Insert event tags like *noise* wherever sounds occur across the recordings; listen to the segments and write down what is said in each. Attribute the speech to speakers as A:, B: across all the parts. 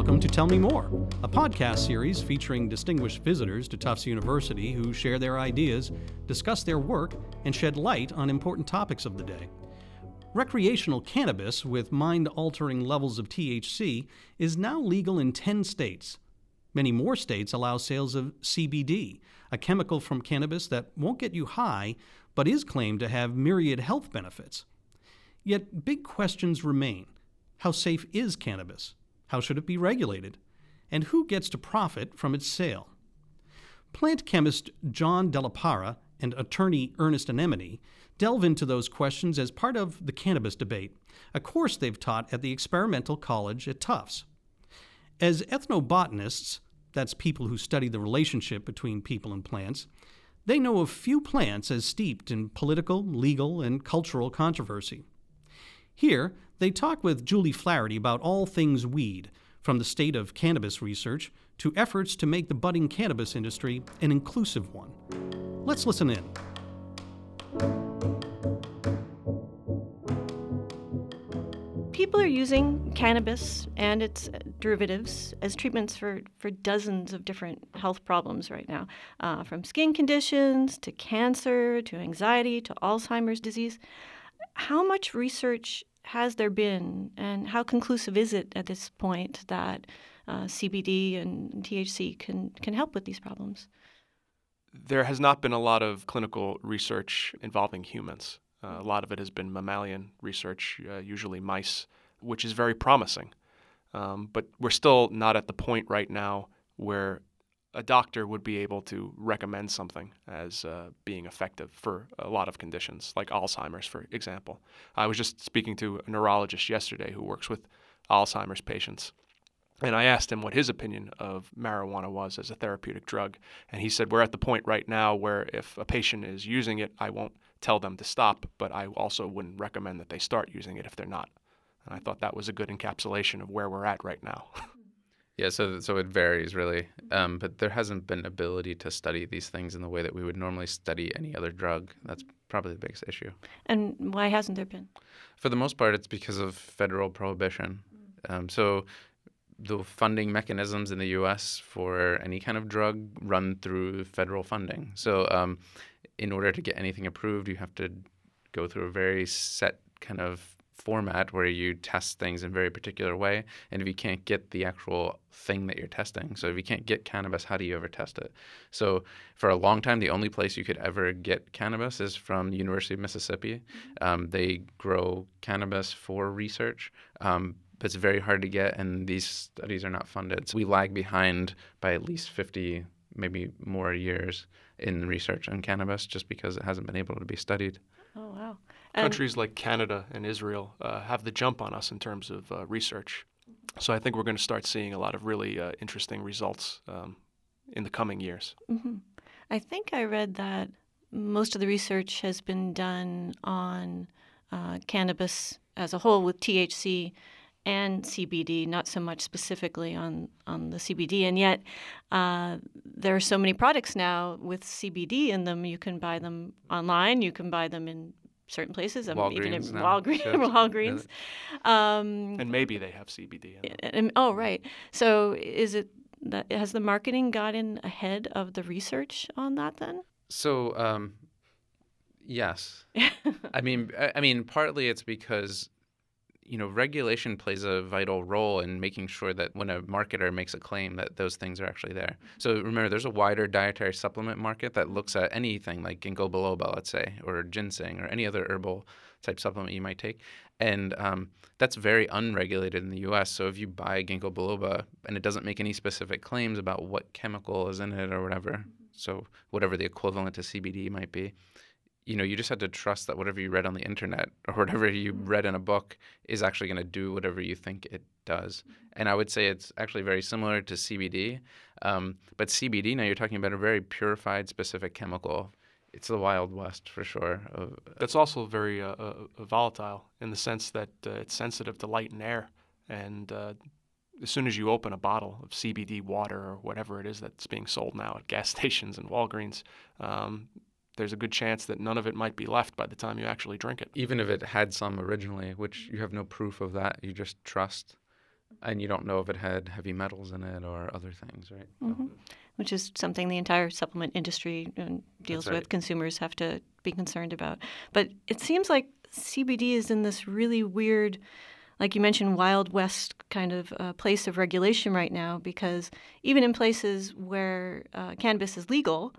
A: Welcome to Tell Me More, a podcast series featuring distinguished visitors to Tufts University who share their ideas, discuss their work, and shed light on important topics of the day. Recreational cannabis with mind altering levels of THC is now legal in 10 states. Many more states allow sales of CBD, a chemical from cannabis that won't get you high, but is claimed to have myriad health benefits. Yet big questions remain. How safe is cannabis? How should it be regulated? And who gets to profit from its sale? Plant chemist John de la Parra and attorney Ernest Anemone delve into those questions as part of the cannabis debate, a course they've taught at the Experimental College at Tufts. As ethnobotanists, that's people who study the relationship between people and plants, they know of few plants as steeped in political, legal, and cultural controversy. Here, they talk with Julie Flaherty about all things weed, from the state of cannabis research to efforts to make the budding cannabis industry an inclusive one. Let's listen in.
B: People are using cannabis and its derivatives as treatments for, for dozens of different health problems right now, uh, from skin conditions to cancer to anxiety to Alzheimer's disease. How much research has there been, and how conclusive is it at this point that uh, CBD and THC can, can help with these problems?
C: There has not been a lot of clinical research involving humans. Uh, a lot of it has been mammalian research, uh, usually mice, which is very promising. Um, but we're still not at the point right now where a doctor would be able to recommend something as uh, being effective for a lot of conditions, like Alzheimer's, for example. I was just speaking to a neurologist yesterday who works with Alzheimer's patients. And I asked him what his opinion of marijuana was as a therapeutic drug. And he said, We're at the point right now where if a patient is using it, I won't tell them to stop, but I also wouldn't recommend that they start using it if they're not. And I thought that was a good encapsulation of where we're at right now. *laughs*
D: Yeah, so so it varies really, um, but there hasn't been ability to study these things in the way that we would normally study any other drug. That's probably the biggest issue.
B: And why hasn't there been?
D: For the most part, it's because of federal prohibition. Um, so the funding mechanisms in the U.S. for any kind of drug run through federal funding. So um, in order to get anything approved, you have to go through a very set kind of format where you test things in a very particular way. And if you can't get the actual thing that you're testing, so if you can't get cannabis, how do you ever test it? So for a long time, the only place you could ever get cannabis is from the University of Mississippi. Mm-hmm. Um, they grow cannabis for research. Um, but it's very hard to get, and these studies are not funded. So we lag behind by at least 50, maybe more years in research on cannabis just because it hasn't been able to be studied.
B: Oh, wow.
C: Countries like Canada and Israel uh, have the jump on us in terms of uh, research. So I think we're going to start seeing a lot of really uh, interesting results um, in the coming years.
B: Mm-hmm. I think I read that most of the research has been done on uh, cannabis as a whole with THC and CBD, not so much specifically on, on the CBD. And yet, uh, there are so many products now with CBD in them. You can buy them online, you can buy them in certain places,
D: Walgreens
B: even in. Walgreens.
D: Yes. *laughs*
B: Walgreens. Um,
C: And maybe they have CBD in them.
B: and, oh, right. So, is it that has the marketing gotten ahead of the research on that then?
D: So, um, yes. *laughs* I mean, I, I mean, partly it's because you know regulation plays a vital role in making sure that when a marketer makes a claim that those things are actually there. So remember, there's a wider dietary supplement market that looks at anything like ginkgo biloba, let's say, or ginseng, or any other herbal type supplement you might take, and um, that's very unregulated in the U.S. So if you buy ginkgo biloba and it doesn't make any specific claims about what chemical is in it or whatever, so whatever the equivalent to CBD might be, you know, you just had to trust that whatever you read on the internet or whatever you read in a book is actually going to do whatever you think it does. And I would say it's actually very similar to CBD. Um, but CBD, now you're talking about a very purified, specific chemical. It's the Wild West for sure. Uh,
C: That's also very uh, uh, volatile in the sense that uh, it's sensitive to light and air. And uh, as soon as you open a bottle of CBD water or whatever it is that's being sold now at gas *laughs* stations and Walgreens, um, there's a good chance that none of it might be left by the time you actually drink it.
D: even if it had some originally, which you have no proof of that, you just trust. and you don't know if it had heavy metals in it or other things, right? So-
B: hmm Which is something the entire supplement industry uh, deals
D: right.
B: with. Consumers have to be concerned about. But it seems like CBD is in this really weird, like you mentioned, Wild West kind of uh, place of regulation right now because even in places where uh, cannabis is legal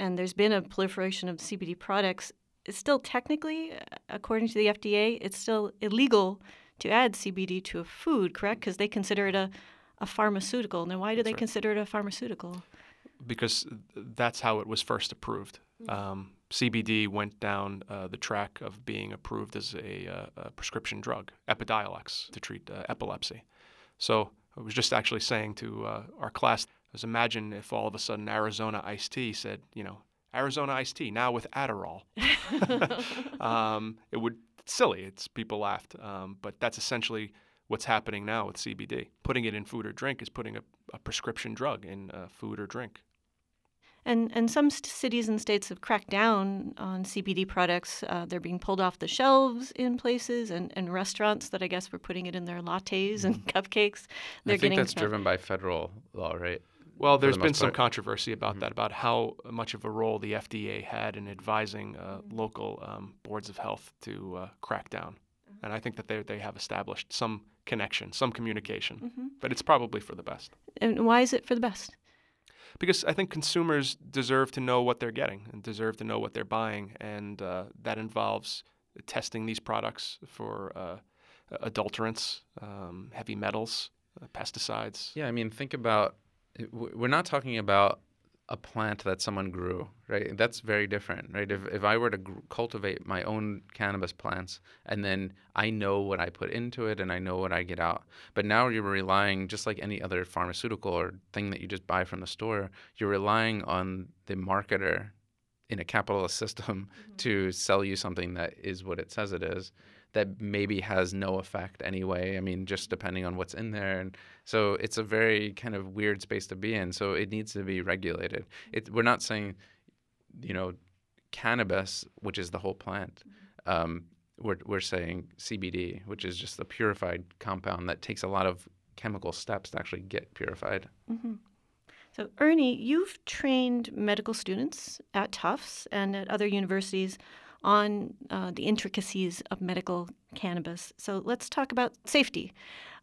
B: and there's been a proliferation of CBD products, it's still technically, uh, according to the FDA, it's still illegal to add CBD to a food, correct? Because they consider it a, a pharmaceutical. Now, why do they
C: right.
B: consider it a pharmaceutical?
C: because that's how it was first approved. Um, CBD went down uh, the track of being approved as a, uh, a prescription drug, Epidiolex, to treat uh, epilepsy. So I was just actually saying to uh, our class, was imagine if all of a sudden Arizona iced tea said, you know, Arizona iced tea now with Adderall. *laughs* *laughs* um, it would silly. It's people laughed, um, but that's essentially what's happening now with CBD. Putting it in food or drink is putting a, a prescription drug in uh, food or drink.
B: And and some st- cities and states have cracked down on CBD products. Uh, they're being pulled off the shelves in places, and, and restaurants that I guess were putting it in their lattes and *laughs* cupcakes. They're
D: I think
B: getting
D: that's driven by federal law, right?
C: Well,
D: for
C: there's
D: the
C: been
D: most
C: some controversy about that, about how much of a role the FDA had in advising uh, local um, boards of health to uh, crack down. And I think that they, they have established some connection, some communication, but it's probably for the best.
B: And why is it for the best?
C: Because I think consumers deserve to know what they're getting and deserve to know what they're buying, and uh, that involves testing these products for uh, adulterants, um, heavy metals, uh, pesticides.
D: Yeah, I mean, think about it- w- we're not talking about a plant that someone grew, right? That's very different, right? If, if I were to gr- cultivate my own cannabis plants and then I know what I put into it and I know what I get out. But now you're relying, just like any other pharmaceutical or thing that you just buy from the store, you're relying on the marketer in a capitalist *laughs* system mm-hmm. to sell you something that is what it says it is that maybe has no effect anyway. I mean, just depending on what's in there. And so it's a very kind of weird space to be in. So it needs to be regulated. It, we're not saying, you know, cannabis, which is the whole plant. Um, we're, we're saying CBD, which is just a purified compound that takes a lot of chemical steps to actually get purified.
B: So, Ernie, you've trained medical students at Tufts and at other universities on uh, the intricacies of medical cannabis. So, let's talk about safety.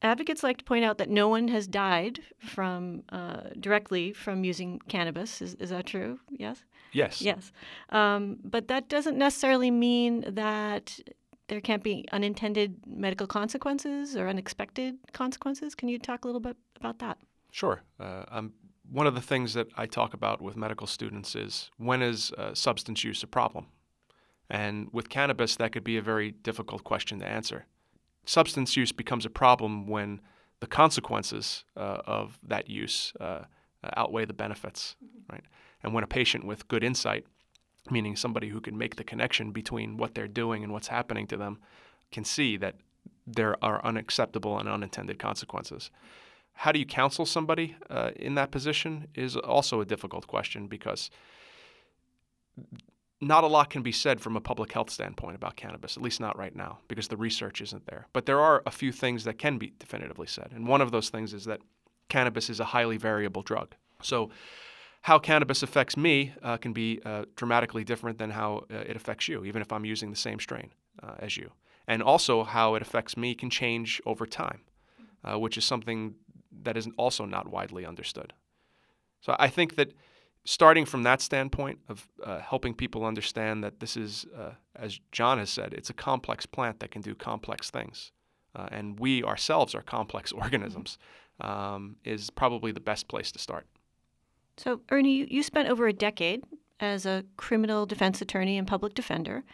B: Advocates like to point out that no one has died from uh, directly from using cannabis. Is, is that true? Yes.
C: Yes.
B: Yes. Um, but that doesn't necessarily mean that there can't be unintended medical consequences or unexpected consequences. Can you talk a little bit about that?
C: Sure. Uh, um, one of the things that I talk about with medical students is when is uh, substance use a problem? And with cannabis, that could be a very difficult question to answer. Substance use becomes a problem when the consequences uh, of that use uh, outweigh the benefits, right? And when a patient with good insight, meaning somebody who can make the connection between what they're doing and what's happening to them, can see that there are unacceptable and unintended consequences. How do you counsel somebody uh, in that position is also a difficult question because not a lot can be said from a public health standpoint about cannabis, at least not right now, because the research isn't there. But there are a few things that can be definitively said. And one of those things is that cannabis is a highly variable drug. So, how cannabis affects me uh, can be uh, dramatically different than how uh, it affects you, even if I'm using the same strain uh, as you. And also, how it affects me can change over time, uh, which is something that is also not widely understood. So, I think that starting from that standpoint of uh, helping people understand that this is, uh, as John has said, it's a complex plant that can do complex things. Uh, and we ourselves are complex *laughs* organisms, um, is probably the best place to start.
B: So, Ernie, you, you spent over a decade as a criminal defense attorney and public defender.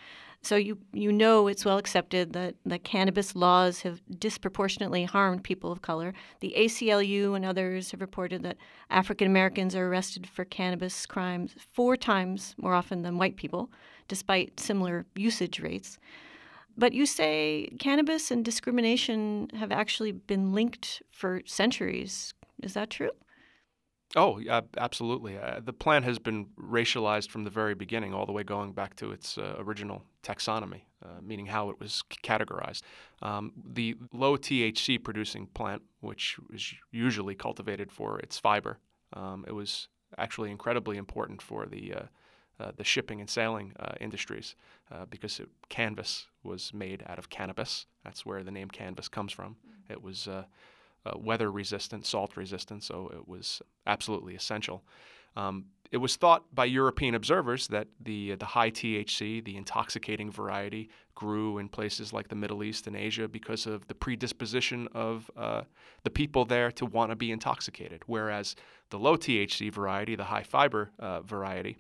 B: So you, you know it's well accepted that, the cannabis laws have disproportionately harmed people of color. The ACLU and others have reported that African Americans are arrested for cannabis crimes four times more often than white people, despite similar usage rates. But you say cannabis and discrimination have actually been linked for centuries. Is that true?
C: Oh, yeah, absolutely. Uh, the plant has been racialized from the very beginning, all the way going back to its uh, original taxonomy, uh, meaning how it was c- categorized. Um, the low THC producing plant, which is usually cultivated for its fiber, um, it was actually incredibly important for the uh, uh, the shipping and sailing uh, industries uh, because it, canvas was made out of cannabis. That's where the name canvas comes from. It was uh, weather resistant, salt resistant, so it was absolutely essential. Um, it was thought by European observers that the the high THC, the intoxicating variety, grew in places like the Middle East and Asia because of the predisposition of uh, the people there to want to be intoxicated. Whereas the low THC variety, the high fiber uh, variety,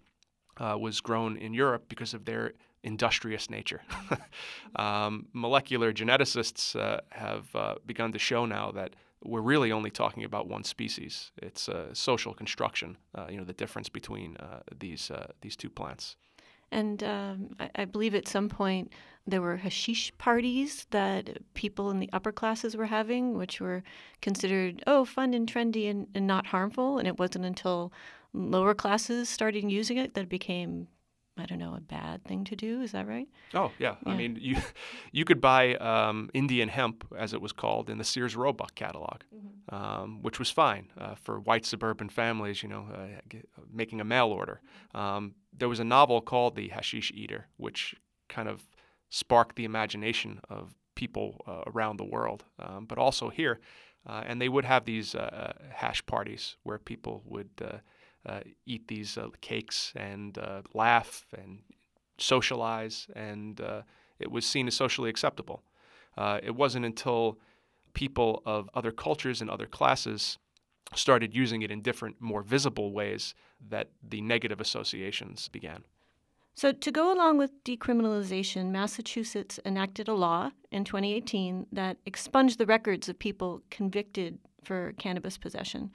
C: uh, was grown in Europe because of their industrious nature. *laughs* um, molecular geneticists uh, have uh, begun to show now that we're really only talking about one species. It's a social construction, uh, you know, the difference between uh, these, uh, these two plants.
B: And um, I, I, believe at some point there were hashish parties that people in the upper classes were having, which were considered, oh, fun and trendy and, and not harmful. And it wasn't until lower classes started using it that it became I don't know, a bad thing to do. Is that right?
C: Oh yeah. yeah. I mean, *laughs* you you could buy um, Indian hemp, as it was called, in the Sears Roebuck catalog, mm-hmm. um, which was fine uh, for white suburban families. You know, uh, get, uh, making a mail order. Um, there was a novel called The Hashish Eater, which kind of sparked the imagination of people uh, around the world, um, but also here. Uh, and they would have these uh, hash parties where people would uh, eat these uh, cakes and uh, laugh and socialize, and it was seen as socially acceptable. it wasn't until people of other cultures and other classes started using it in different, more visible ways that the negative associations began.
B: So, to go along with decriminalization, Massachusetts enacted a law in 2018 that expunged the records of people convicted for cannabis possession.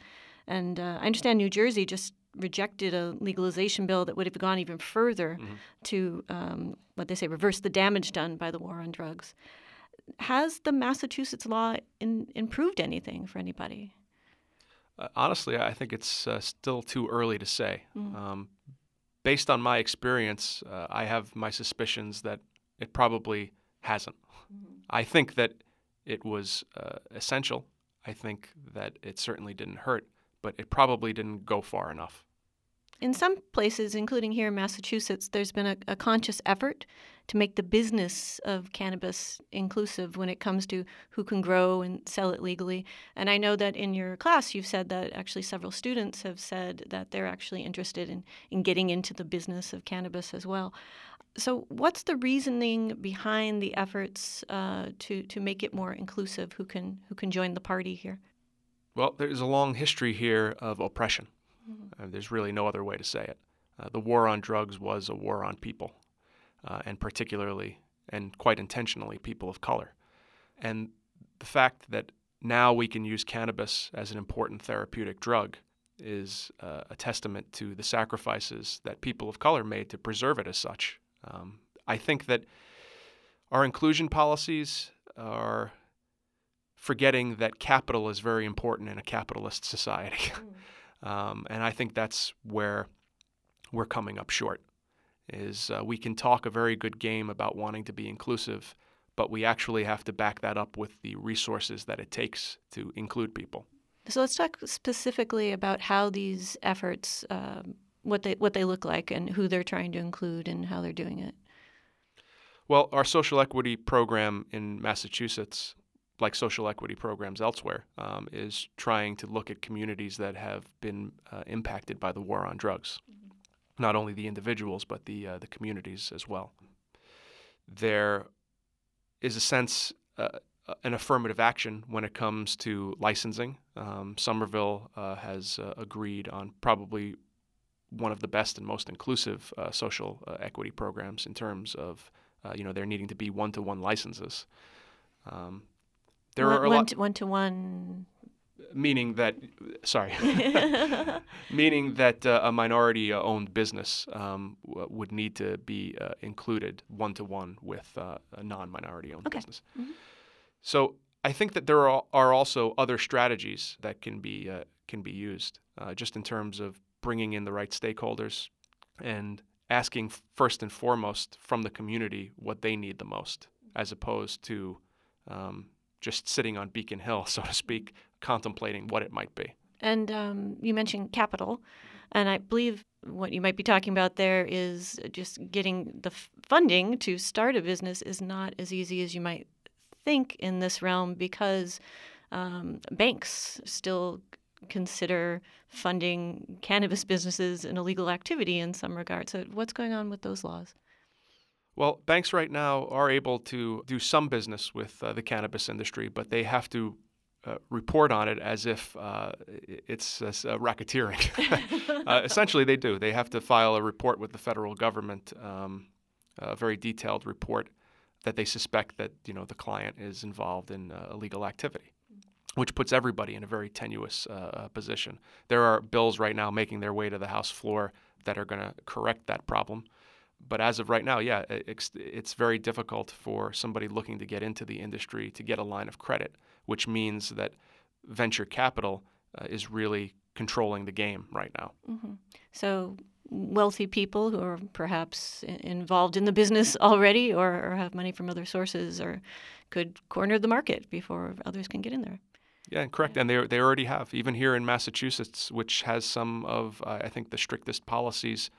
B: And uh, I understand New Jersey just rejected a legalization bill that would have gone even further mm-hmm. to um, what they say reverse the damage done by the war on drugs. Has the Massachusetts law in, improved anything for anybody?
C: Uh, honestly, I think it's uh, still too early to say. Mm-hmm. Um, based on my experience, uh, I have my suspicions that it probably hasn't. Mm-hmm. I think that it was uh, essential. I think that it certainly didn't hurt but it probably didn't go far enough.
B: In some places, including here in Massachusetts, there's been a, a, conscious effort to make the business of cannabis inclusive when it comes to who can grow and sell it legally. And I know that in your class, you've said that actually several students have said that they're actually interested in, in getting into the business of cannabis as well. So, what's the reasoning behind the efforts uh, to to make it more inclusive? Who can who can join the party here?
C: Well, there's a long history here of oppression. Mm-hmm. Uh, there's really no other way to say it. Uh, the war on drugs was a war on people, uh, and particularly and quite intentionally people of color. And the fact that now we can use cannabis as an important therapeutic drug is uh, a testament to the sacrifices that people of color made to preserve it as such. Um, I think that our inclusion policies are forgetting that capital is very important in a capitalist society. Mm. *laughs* um, and I think that's where we're coming up short. Is uh, we can talk a very good game about wanting to be inclusive, but we actually have to back that up with the resources that it takes to include people.
B: So let's talk specifically about how these efforts, um, what they what they look like, and who they're trying to include, and how they're doing it.
C: Well, our social equity program in Massachusetts like social equity programs elsewhere, um, is trying to look at communities that have been uh, impacted by the war on drugs. Mm-hmm. Not only the individuals, but the, uh, the communities as well. There is a sense, uh, uh an affirmative action when it comes to licensing. Um, Somerville uh, has uh, agreed on probably one of the best and most inclusive social equity programs in terms of you know there needing to be one-to-one licenses. Um,
B: there one, are a one lot to, one to one
C: meaning that sorry *laughs* *laughs* meaning that uh, a minority uh, owned business um, w- would need to be uh, included one to one with uh, a non minority owned
B: okay.
C: business mm-hmm. so i think that there are, are also other strategies that can be uh, can be used, uh, just in terms of bringing in the right stakeholders and asking first and foremost from the community what they need the most, as opposed to um, just sitting on Beacon Hill, *laughs* so to speak, contemplating what it might be.
B: And um, you mentioned capital, and I believe what you might be talking about there is just getting the funding to start a business is not as easy as you might think in this realm because um, banks still consider funding cannabis businesses an illegal activity in some regard. So, what's going on with those laws?
C: Well, banks right now are able to do some business with uh, the cannabis industry, but they have to uh, report on it as if uh, it's uh, racketeering. *laughs* Uh, essentially, they do. They have to file a report with the federal government, um, a very detailed report that they suspect that you know the client is involved in uh, illegal activity which puts everybody in a very tenuous position. There are bills right now making their way to the House floor that are going to correct that problem. But as of right now, yeah, it's, it's very difficult for somebody looking to get into the industry to get a line of credit, which means that venture capital uh, is really controlling the game right now.
B: Mm-hmm. So wealthy people who are perhaps involved in the business *laughs* already or, or, have money from other sources or could corner the market before others can get in there.
C: Yeah, correct. And they, they already have, even here in Massachusetts, which has some of, uh, I think, the strictest policies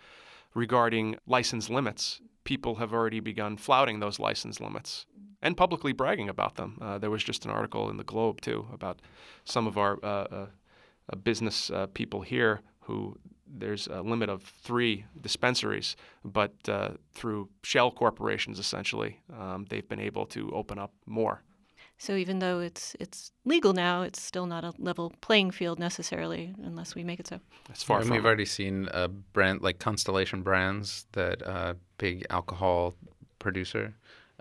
C: regarding license limits. People have already begun flouting those license limits and publicly bragging about them. Uh, there was just an article in the Globe, too, about some of our uh, uh, uh business uh, people here who there's a limit of three dispensaries, but through shell corporations, essentially, um, they've been able to open up more.
B: So even though it's it's legal now, it's still not a level playing field necessarily, unless we make it so.
C: It's far
D: and
C: from.
D: We've already seen a brand like Constellation Brands, that uh, big alcohol producer,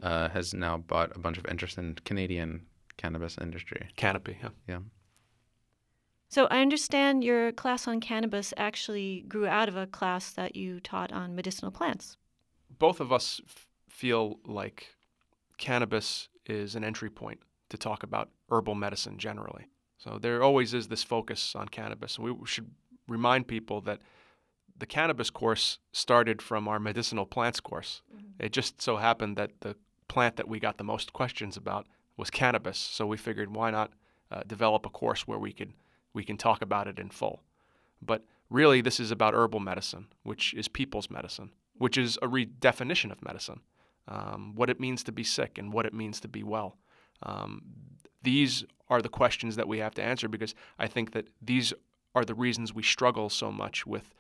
D: uh, has now bought a bunch of interest in Canadian cannabis industry.
C: Canopy, yeah.
D: Yeah.
B: So I understand your class on cannabis actually grew out of a class that you taught on medicinal plants.
C: Both of us f- feel like cannabis is an entry point to talk about herbal medicine generally. So there always is this focus on cannabis. We should remind people that the cannabis course started from our medicinal plants course. Mm-hmm. It just so happened that the plant that we got the most questions about was cannabis. So we figured why not uh, develop a course where we could we can talk about it in full. But really, this is about herbal medicine, which is people's medicine, which is a redefinition of medicine um, what it means to be sick and what it means to be well. Um, these are the questions that we have to answer because I think that these are the reasons we struggle so much with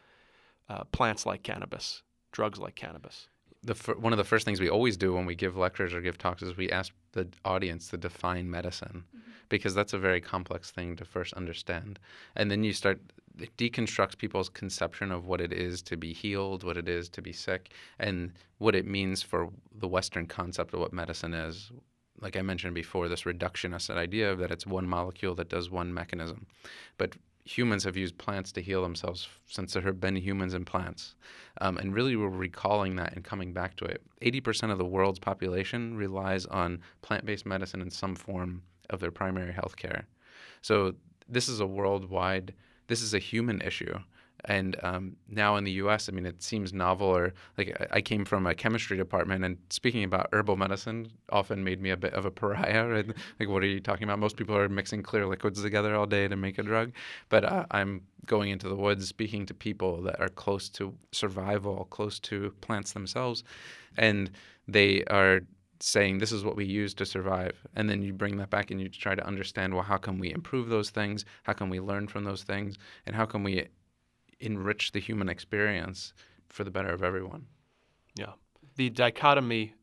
C: uh, plants like cannabis, drugs like cannabis.
D: The one of the first things we always do when we give lectures or give talks is we ask the audience to define medicine mm-hmm. because that's a very complex thing to first understand. And then you start it deconstructs people's conception of what it is to be healed, what it is to be sick, and what it means for the Western concept of what medicine is. Like I mentioned before, this reductionist idea of that it's one molecule that does one mechanism. But humans have used plants to heal themselves since there have been humans and plants. Um, and really, we're recalling that and coming back to it. 80% of the world's population relies on plant based medicine in some form of their primary health care. So, this is a worldwide this is a human issue. And um, now in the U.S., I mean, it seems novel. Or like I came from a chemistry department, and speaking about herbal medicine often made me a bit of a pariah. Like, what are you talking about? Most people are mixing clear liquids together all day to make a drug, but uh, I'm going into the woods, speaking to people that are close to survival, close to plants themselves, and they are saying this is what we use to survive and then you bring that back and you try to understand well how can we improve those things how can we learn from those things and how can we enrich the human experience for the better of everyone.
C: Yeah. The dichotomy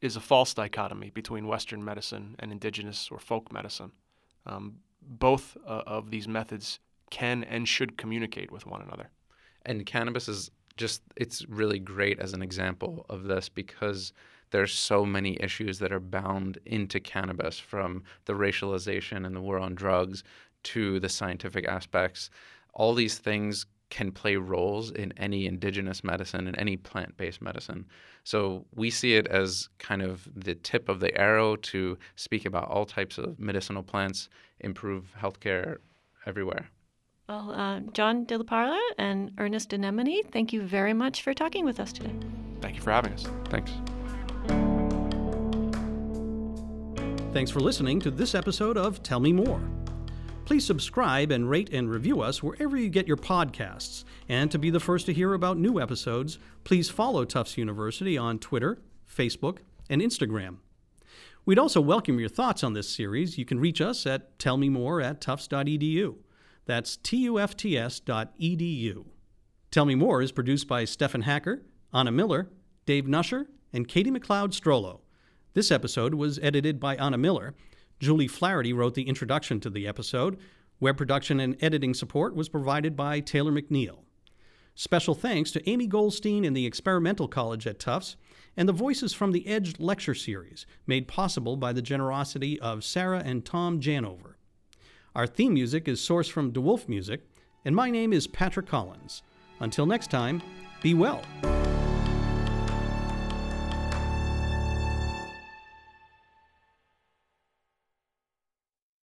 C: is a false dichotomy between western medicine and indigenous or folk medicine. Um, both uh, of these methods can and should communicate with one another.
D: And cannabis is just it's really great as an example of this because there's so many issues that are bound into cannabis from the racialization and the war on drugs to the scientific aspects. All these things can play roles in any indigenous medicine and any plant based medicine. So we see it as kind of the tip of the arrow to speak about all types of medicinal plants, improve healthcare everywhere.
B: Well, uh, John de la Parra and Ernest Anemone, thank you very much for talking with us today.
C: Thank you for having us.
D: Thanks.
A: Thanks for listening to this episode of Tell Me More. Please subscribe and rate and review us wherever you get your podcasts. And to be the first to hear about new episodes, please follow Tufts University on Twitter, Facebook, and Instagram. We'd also welcome your thoughts on this series. You can reach us at tellmemore at tufts.edu. That's tufts.edu. Tell Me More is produced by Stefan Hacker, Anna Miller, Dave Nusher, and Katie McLeod Strollo. This episode was edited by Anna Miller. Julie Flaherty wrote the introduction to the episode. Web production and editing support was provided by Taylor McNeil. Special thanks to Amy Goldstein and the Experimental College at Tufts, and the voices from the Edge lecture series, made possible by the generosity of Sarah and Tom Janover. Our theme music is sourced from De Wolfe Music, and my name is Patrick Collins. Until next time, be well.